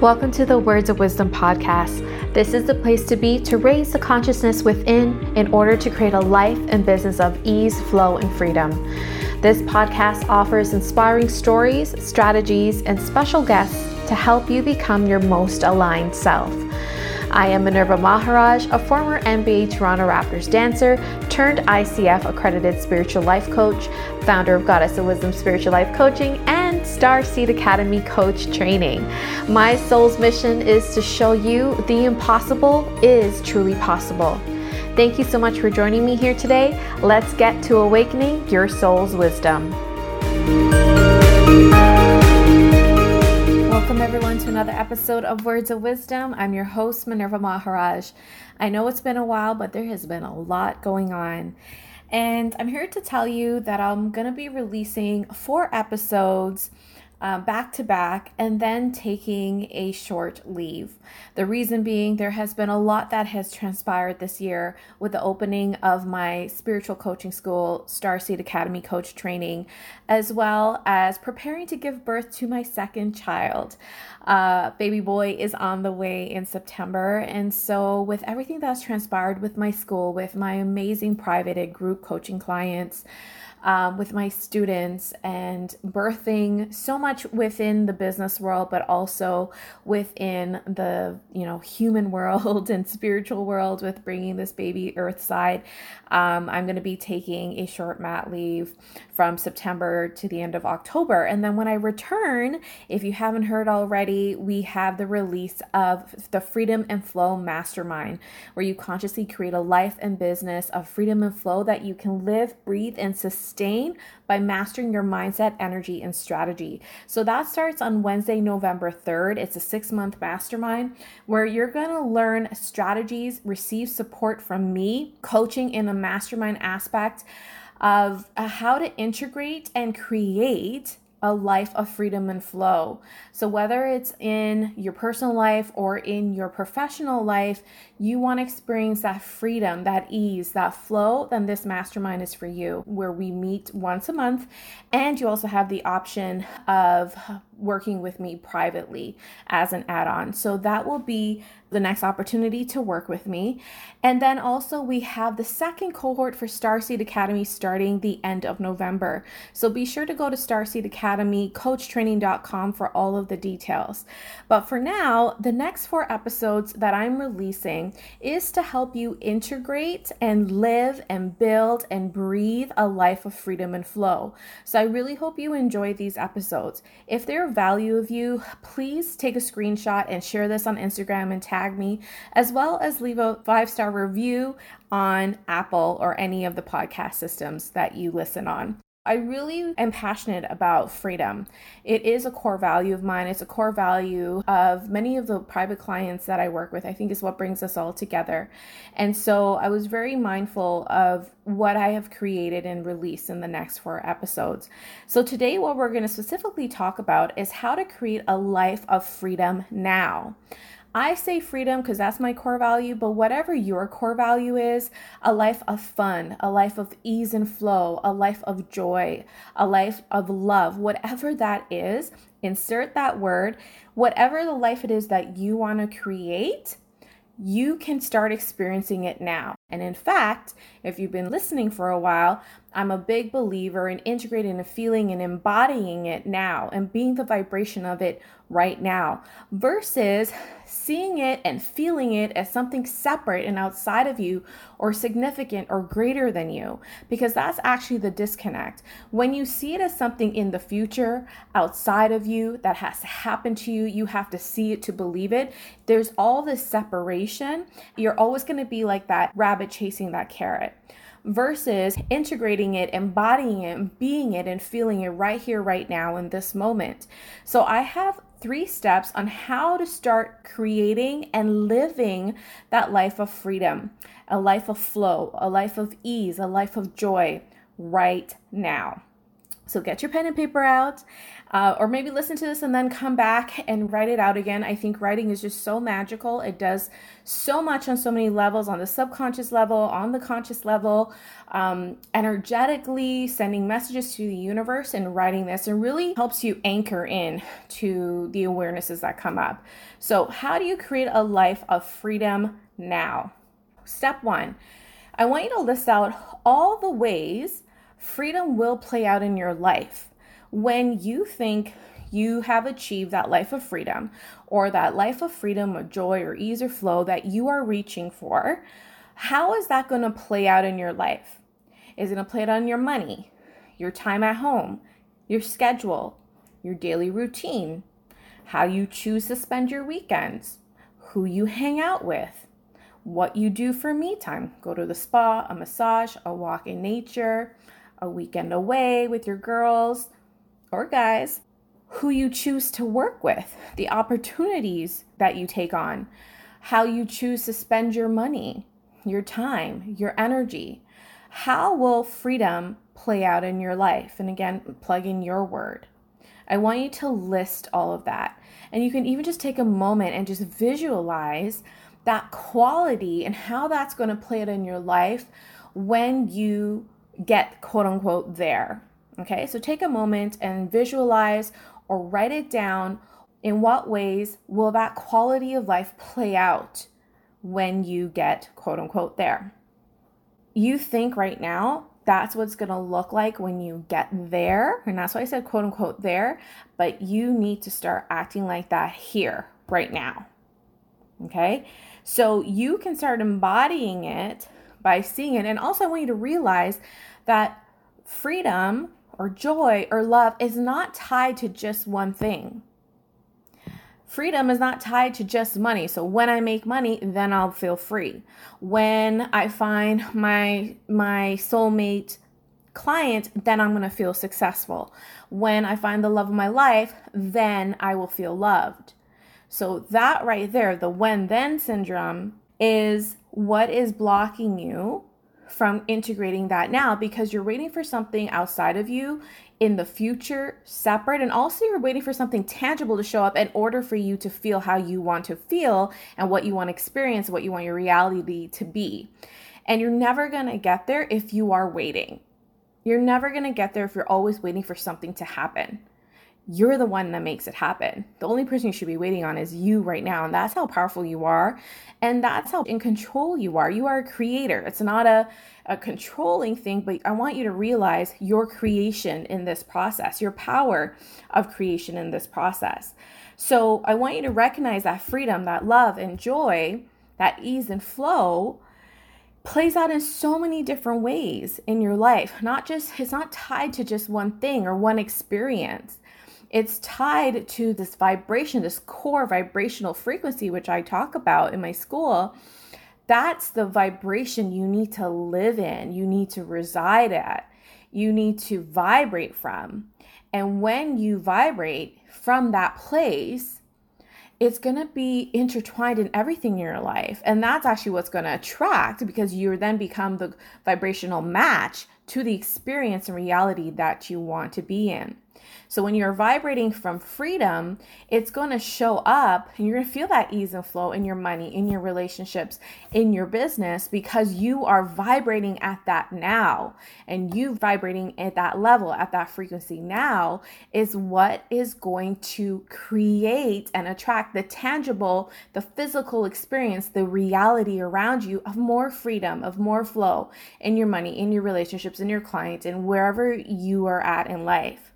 Welcome to the Words of Wisdom podcast. This is the place to be to raise the consciousness within in order to create a life and business of ease, flow, and freedom. This podcast offers inspiring stories, strategies, and special guests to help you become your most aligned self. I am Minerva Maharaj, a former NBA Toronto Raptors dancer turned ICF accredited spiritual life coach, founder of Goddess of Wisdom Spiritual Life Coaching, and Starseed Academy coach training. My soul's mission is to show you the impossible is truly possible. Thank you so much for joining me here today. Let's get to awakening your soul's wisdom. Welcome, everyone, to another episode of Words of Wisdom. I'm your host, Minerva Maharaj. I know it's been a while, but there has been a lot going on. And I'm here to tell you that I'm going to be releasing four episodes uh, back to back and then taking a short leave. The reason being, there has been a lot that has transpired this year with the opening of my spiritual coaching school, Starseed Academy Coach Training, as well as preparing to give birth to my second child. Uh, baby boy is on the way in September. And so, with everything that's transpired with my school, with my amazing private and group coaching clients, um, with my students and birthing so much within the business world, but also within the you know human world and spiritual world with bringing this baby earthside. Um, I'm going to be taking a short mat leave from September to the end of October, and then when I return, if you haven't heard already, we have the release of the Freedom and Flow Mastermind, where you consciously create a life and business of freedom and flow that you can live, breathe, and sustain sustain by mastering your mindset, energy, and strategy. So that starts on Wednesday, November 3rd. It's a six month mastermind where you're going to learn strategies, receive support from me, coaching in the mastermind aspect of uh, how to integrate and create a life of freedom and flow. So, whether it's in your personal life or in your professional life, you want to experience that freedom, that ease, that flow, then this mastermind is for you, where we meet once a month. And you also have the option of working with me privately as an add on. So, that will be the next opportunity to work with me. And then also, we have the second cohort for Starseed Academy starting the end of November. So be sure to go to Starseed Academy, coachtraining.com for all of the details. But for now, the next four episodes that I'm releasing is to help you integrate and live and build and breathe a life of freedom and flow. So I really hope you enjoy these episodes. If they're value of you, please take a screenshot and share this on Instagram and tag me, as well as leave a five star review on Apple or any of the podcast systems that you listen on. I really am passionate about freedom. It is a core value of mine. It's a core value of many of the private clients that I work with. I think is what brings us all together. And so I was very mindful of what I have created and released in the next four episodes. So today, what we're going to specifically talk about is how to create a life of freedom now. I say freedom because that's my core value, but whatever your core value is a life of fun, a life of ease and flow, a life of joy, a life of love, whatever that is, insert that word. Whatever the life it is that you want to create, you can start experiencing it now. And in fact, if you've been listening for a while, I'm a big believer in integrating and feeling and embodying it now and being the vibration of it right now versus seeing it and feeling it as something separate and outside of you or significant or greater than you because that's actually the disconnect. When you see it as something in the future outside of you that has to happen to you, you have to see it to believe it. There's all this separation. You're always going to be like that rabbit chasing that carrot versus integrating it, embodying it, being it, and feeling it right here, right now in this moment. So I have three steps on how to start creating and living that life of freedom, a life of flow, a life of ease, a life of joy right now. So get your pen and paper out, uh, or maybe listen to this and then come back and write it out again. I think writing is just so magical. It does so much on so many levels on the subconscious level, on the conscious level, um, energetically sending messages to the universe and writing this and really helps you anchor in to the awarenesses that come up. So, how do you create a life of freedom now? Step one I want you to list out all the ways freedom will play out in your life when you think you have achieved that life of freedom or that life of freedom or joy or ease or flow that you are reaching for. How is that going to play out in your life? Is it going to play out on your money, your time at home, your schedule, your daily routine, how you choose to spend your weekends, who you hang out with, what you do for me time? Go to the spa, a massage, a walk in nature, a weekend away with your girls or guys, who you choose to work with, the opportunities that you take on, how you choose to spend your money, your time, your energy. How will freedom play out in your life? And again, plug in your word. I want you to list all of that. And you can even just take a moment and just visualize that quality and how that's going to play out in your life when you get quote unquote there. Okay, so take a moment and visualize or write it down. In what ways will that quality of life play out when you get quote unquote there? You think right now that's what's going to look like when you get there. And that's why I said quote unquote there. But you need to start acting like that here, right now. Okay. So you can start embodying it by seeing it. And also, I want you to realize that freedom or joy or love is not tied to just one thing. Freedom is not tied to just money. So when I make money, then I'll feel free. When I find my my soulmate client, then I'm going to feel successful. When I find the love of my life, then I will feel loved. So that right there, the when then syndrome is what is blocking you from integrating that now because you're waiting for something outside of you in the future separate and also you're waiting for something tangible to show up in order for you to feel how you want to feel and what you want to experience what you want your reality to be. And you're never going to get there if you are waiting. You're never going to get there if you're always waiting for something to happen you're the one that makes it happen. The only person you should be waiting on is you right now. And that's how powerful you are. And that's how in control you are. You are a creator. It's not a, a controlling thing, but I want you to realize your creation in this process, your power of creation in this process. So I want you to recognize that freedom, that love and joy, that ease and flow plays out in so many different ways in your life. Not just, it's not tied to just one thing or one experience it's tied to this vibration, this core vibrational frequency, which I talk about in my school. That's the vibration you need to live in, you need to reside at, you need to vibrate from. And when you vibrate from that place, it's going to be intertwined in everything in your life. And that's actually what's going to attract because you then become the vibrational match to the experience and reality that you want to be in. So when you're vibrating from freedom, it's going to show up and you're going to feel that ease and flow in your money, in your relationships, in your business because you are vibrating at that now. And you vibrating at that level, at that frequency now is what is going to create and attract the tangible, the physical experience, the reality around you of more freedom, of more flow in your money, in your relationships, in your clients, and wherever you are at in life.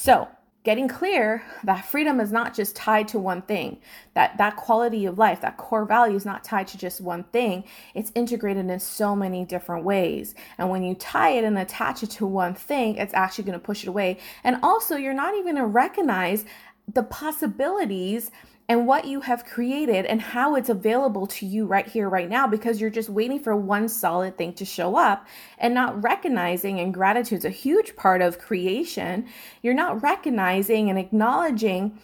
So, getting clear that freedom is not just tied to one thing. That that quality of life that core value is not tied to just one thing. It's integrated in so many different ways. And when you tie it and attach it to one thing it's actually going to push it away. And also you're not even going to recognize the possibilities and what you have created and how it's available to you right here, right now, because you're just waiting for one solid thing to show up and not recognizing, and gratitude is a huge part of creation. You're not recognizing and acknowledging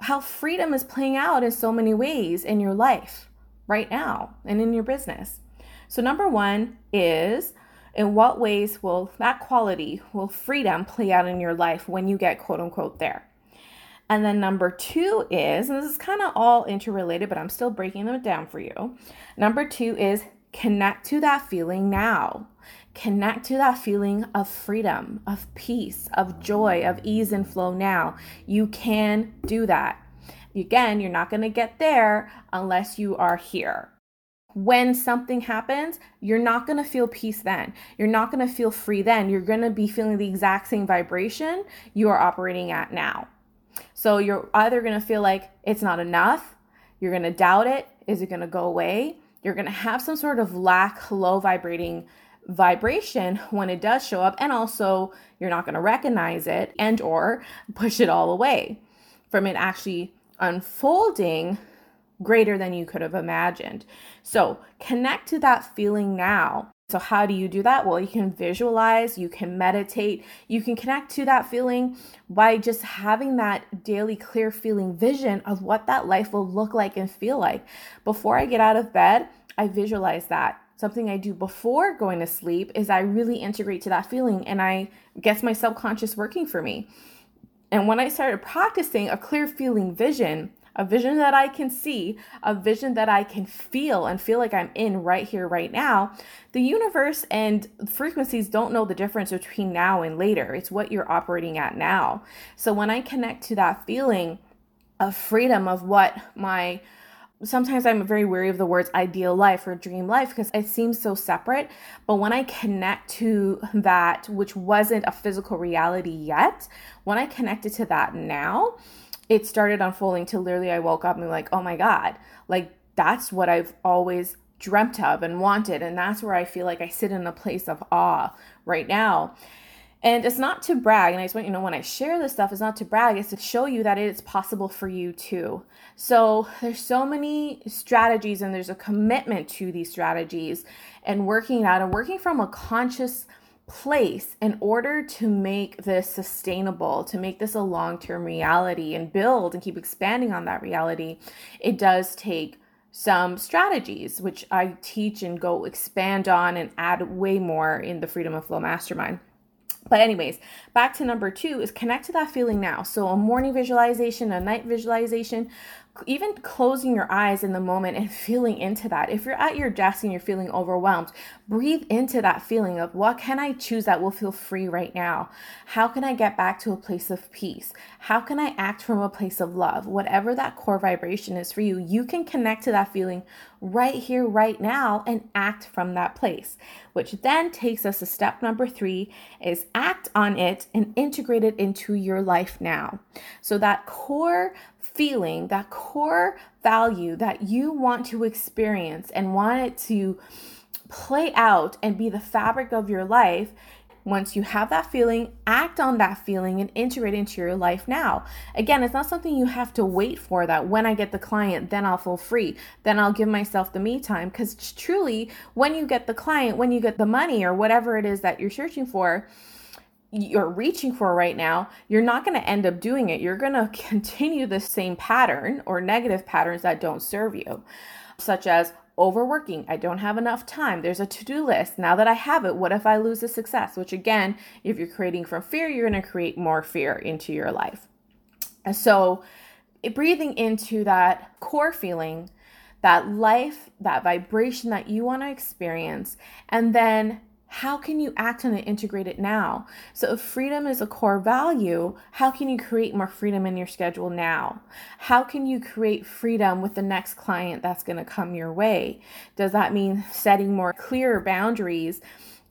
how freedom is playing out in so many ways in your life right now and in your business. So, number one is In what ways will that quality, will freedom play out in your life when you get quote unquote there? And then number two is, and this is kind of all interrelated, but I'm still breaking them down for you. Number two is connect to that feeling now. Connect to that feeling of freedom, of peace, of joy, of ease and flow now. You can do that. Again, you're not going to get there unless you are here. When something happens, you're not going to feel peace then. You're not going to feel free then. You're going to be feeling the exact same vibration you are operating at now. So you're either going to feel like it's not enough, you're going to doubt it, is it going to go away? You're going to have some sort of lack, low vibrating vibration when it does show up and also you're not going to recognize it and or push it all away from it actually unfolding greater than you could have imagined. So, connect to that feeling now. So, how do you do that? Well, you can visualize, you can meditate, you can connect to that feeling by just having that daily clear feeling vision of what that life will look like and feel like. Before I get out of bed, I visualize that something I do before going to sleep is I really integrate to that feeling and I gets my subconscious working for me. And when I started practicing a clear feeling vision, a vision that I can see, a vision that I can feel and feel like I'm in right here, right now, the universe and frequencies don't know the difference between now and later. It's what you're operating at now. So when I connect to that feeling of freedom of what my sometimes I'm very wary of the words ideal life or dream life because it seems so separate. But when I connect to that, which wasn't a physical reality yet, when I connected to that now, it started unfolding to literally I woke up and I'm like, oh my God, like that's what I've always dreamt of and wanted. And that's where I feel like I sit in a place of awe right now. And it's not to brag, and I just want you to know when I share this stuff, it's not to brag, it's to show you that it's possible for you too. So there's so many strategies, and there's a commitment to these strategies and working out and working from a conscious place in order to make this sustainable, to make this a long term reality and build and keep expanding on that reality. It does take some strategies, which I teach and go expand on and add way more in the Freedom and Flow Mastermind. But, anyways, back to number two is connect to that feeling now. So, a morning visualization, a night visualization, even closing your eyes in the moment and feeling into that. If you're at your desk and you're feeling overwhelmed, breathe into that feeling of what can I choose that will feel free right now? How can I get back to a place of peace? How can I act from a place of love? Whatever that core vibration is for you, you can connect to that feeling right here, right now, and act from that place, which then takes us to step number three is act on it and integrate it into your life now. So that core feeling, that core value that you want to experience and want it to play out and be the fabric of your life, once you have that feeling, act on that feeling and integrate into your life now. Again, it's not something you have to wait for that when I get the client, then I'll feel free, then I'll give myself the me time. Because truly, when you get the client, when you get the money or whatever it is that you're searching for, you're reaching for right now, you're not going to end up doing it. You're going to continue the same pattern or negative patterns that don't serve you, such as overworking. I don't have enough time. There's a to do list. Now that I have it, what if I lose the success? Which, again, if you're creating from fear, you're going to create more fear into your life. And so, breathing into that core feeling, that life, that vibration that you want to experience, and then how can you act on it, integrate it now? So, if freedom is a core value, how can you create more freedom in your schedule now? How can you create freedom with the next client that's going to come your way? Does that mean setting more clear boundaries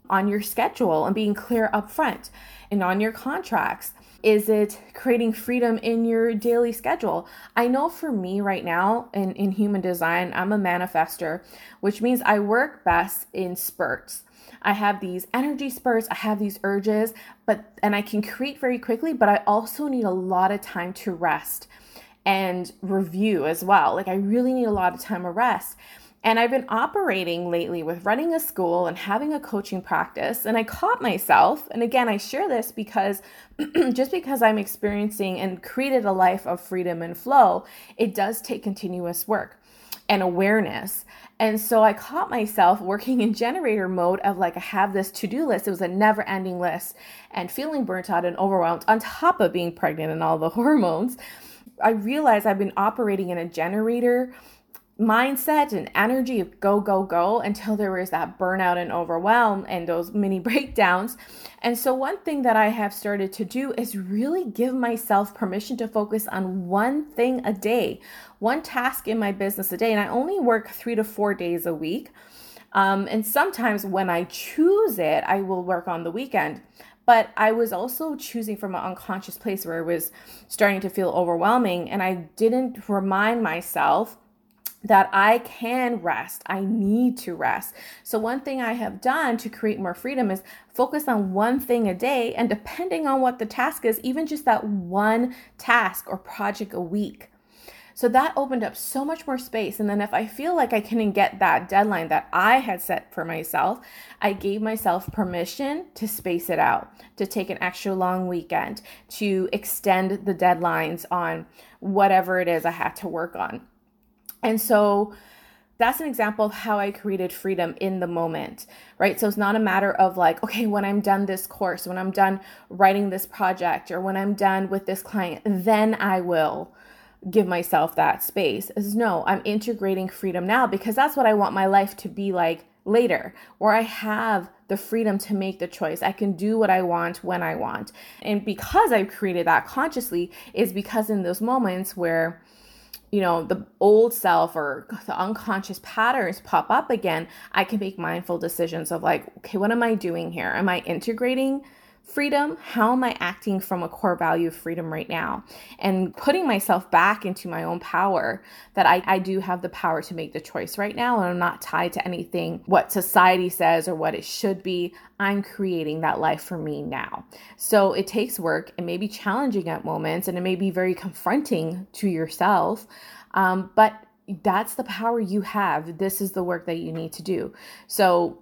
on your schedule and being clear upfront and on your contracts? Is it creating freedom in your daily schedule? I know for me right now in, in human design, I'm a manifester, which means I work best in spurts. I have these energy spurts, I have these urges, but and I can create very quickly, but I also need a lot of time to rest and review as well. Like I really need a lot of time of rest. And I've been operating lately with running a school and having a coaching practice. And I caught myself, and again, I share this because just because I'm experiencing and created a life of freedom and flow, it does take continuous work. and awareness. And so I caught myself working in generator mode of like, I have this to do list. It was a never ending list and feeling burnt out and overwhelmed on top of being pregnant and all the hormones. I realized I've been operating in a generator mindset and energy of go, go, go until there was that burnout and overwhelm and those mini breakdowns. And so, one thing that I have started to do is really give myself permission to focus on one thing a day, one task in my business a day. And I only work three to four days a week. Um, and sometimes when I choose it, I will work on the weekend. But I was also choosing from an unconscious place where it was starting to feel overwhelming. And I didn't remind myself that I can rest. I need to rest. So, one thing I have done to create more freedom is focus on one thing a day. And depending on what the task is, even just that one task or project a week. So that opened up so much more space. And then if I feel like I couldn't get that deadline that I had set for myself, I gave myself permission to space it out, to take an extra long weekend, to extend the deadlines on whatever it is I had to work on. And so that's an example of how I created freedom in the moment, right? So it's not a matter of like, okay, when I'm done this course, when I'm done writing this project, or when I'm done with this client, then I will give myself that space. Is no, I'm integrating freedom now because that's what I want my life to be like later, where I have the freedom to make the choice. I can do what I want when I want. And because I've created that consciously, is because in those moments where you know, the old self or the unconscious patterns pop up again, I can make mindful decisions of like, okay, what am I doing here? Am I integrating freedom? How am I acting from a core value of freedom right now? And putting myself back into my own power that I, I do have the power to make the choice right now. And I'm not tied to anything what society says or what it should be. I'm creating that life for me now. So it takes work. It may be challenging at moments and it may be very confronting to yourself. Um, but that's the power you have. This is the work that you need to do. So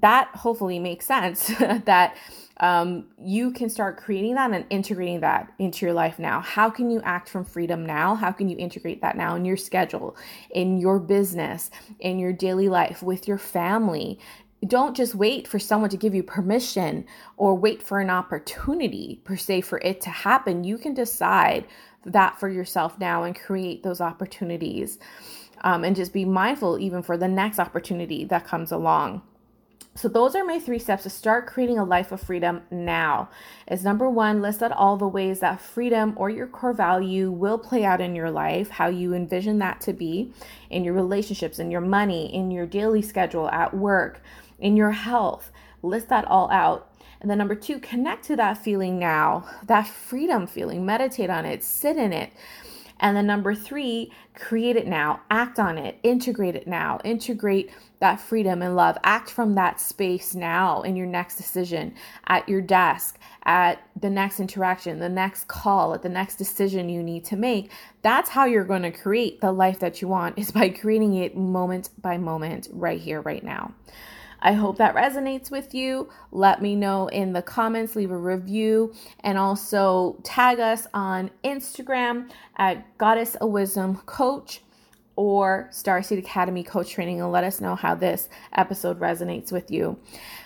that hopefully makes sense that um, you can start creating that and integrating that into your life now. How can you act from freedom now? How can you integrate that now in your schedule, in your business, in your daily life, with your family? Don't just wait for someone to give you permission or wait for an opportunity, per se, for it to happen. You can decide that for yourself now and create those opportunities. Um, and just be mindful even for the next opportunity that comes along. So those are my three steps to start creating a life of freedom now. Is number one, list out all the ways that freedom or your core value will play out in your life, how you envision that to be in your relationships, in your money, in your daily schedule, at work, in your health. List that all out. And then number two, connect to that feeling now, that freedom feeling, meditate on it, sit in it. And then number three, create it now, act on it, integrate it now, integrate that freedom and love. Act from that space now in your next decision, at your desk, at the next interaction, the next call, at the next decision you need to make. That's how you're going to create the life that you want, is by creating it moment by moment, right here, right now. I hope that resonates with you. Let me know in the comments, leave a review, and also tag us on Instagram at Goddess of Wisdom Coach or Starseed Academy Coach Training and let us know how this episode resonates with you.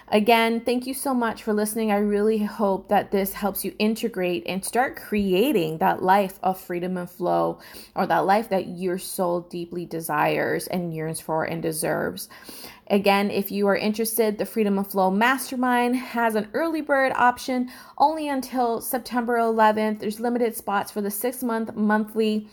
Again, thank you so much for listening. I really hope that this helps you integrate and start creating that life of freedom and flow or that life that your soul deeply desires and yearns for and deserves. Again, if you are interested, the Freedom and Flow Mastermind has an early bird option only until September 11th. There's limited spots for the six month monthly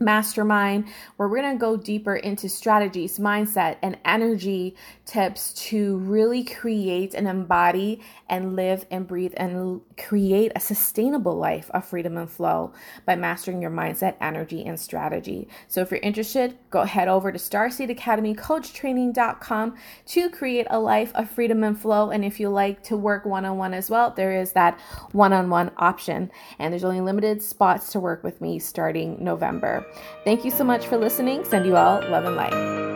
mastermind where we're going to go deeper into strategies, mindset, and energy tips to really create and embody and live and breathe and create a sustainable life of freedom and flow by mastering your mindset, energy, and strategy. So if you're interested, go head over to starseedacademycoachtraining.com to create a life of freedom and flow. And if you like to work one on one as well, there is that one on one option. And there's only limited spots to work with me starting November. Thank you so much for listening. Send you all love and light.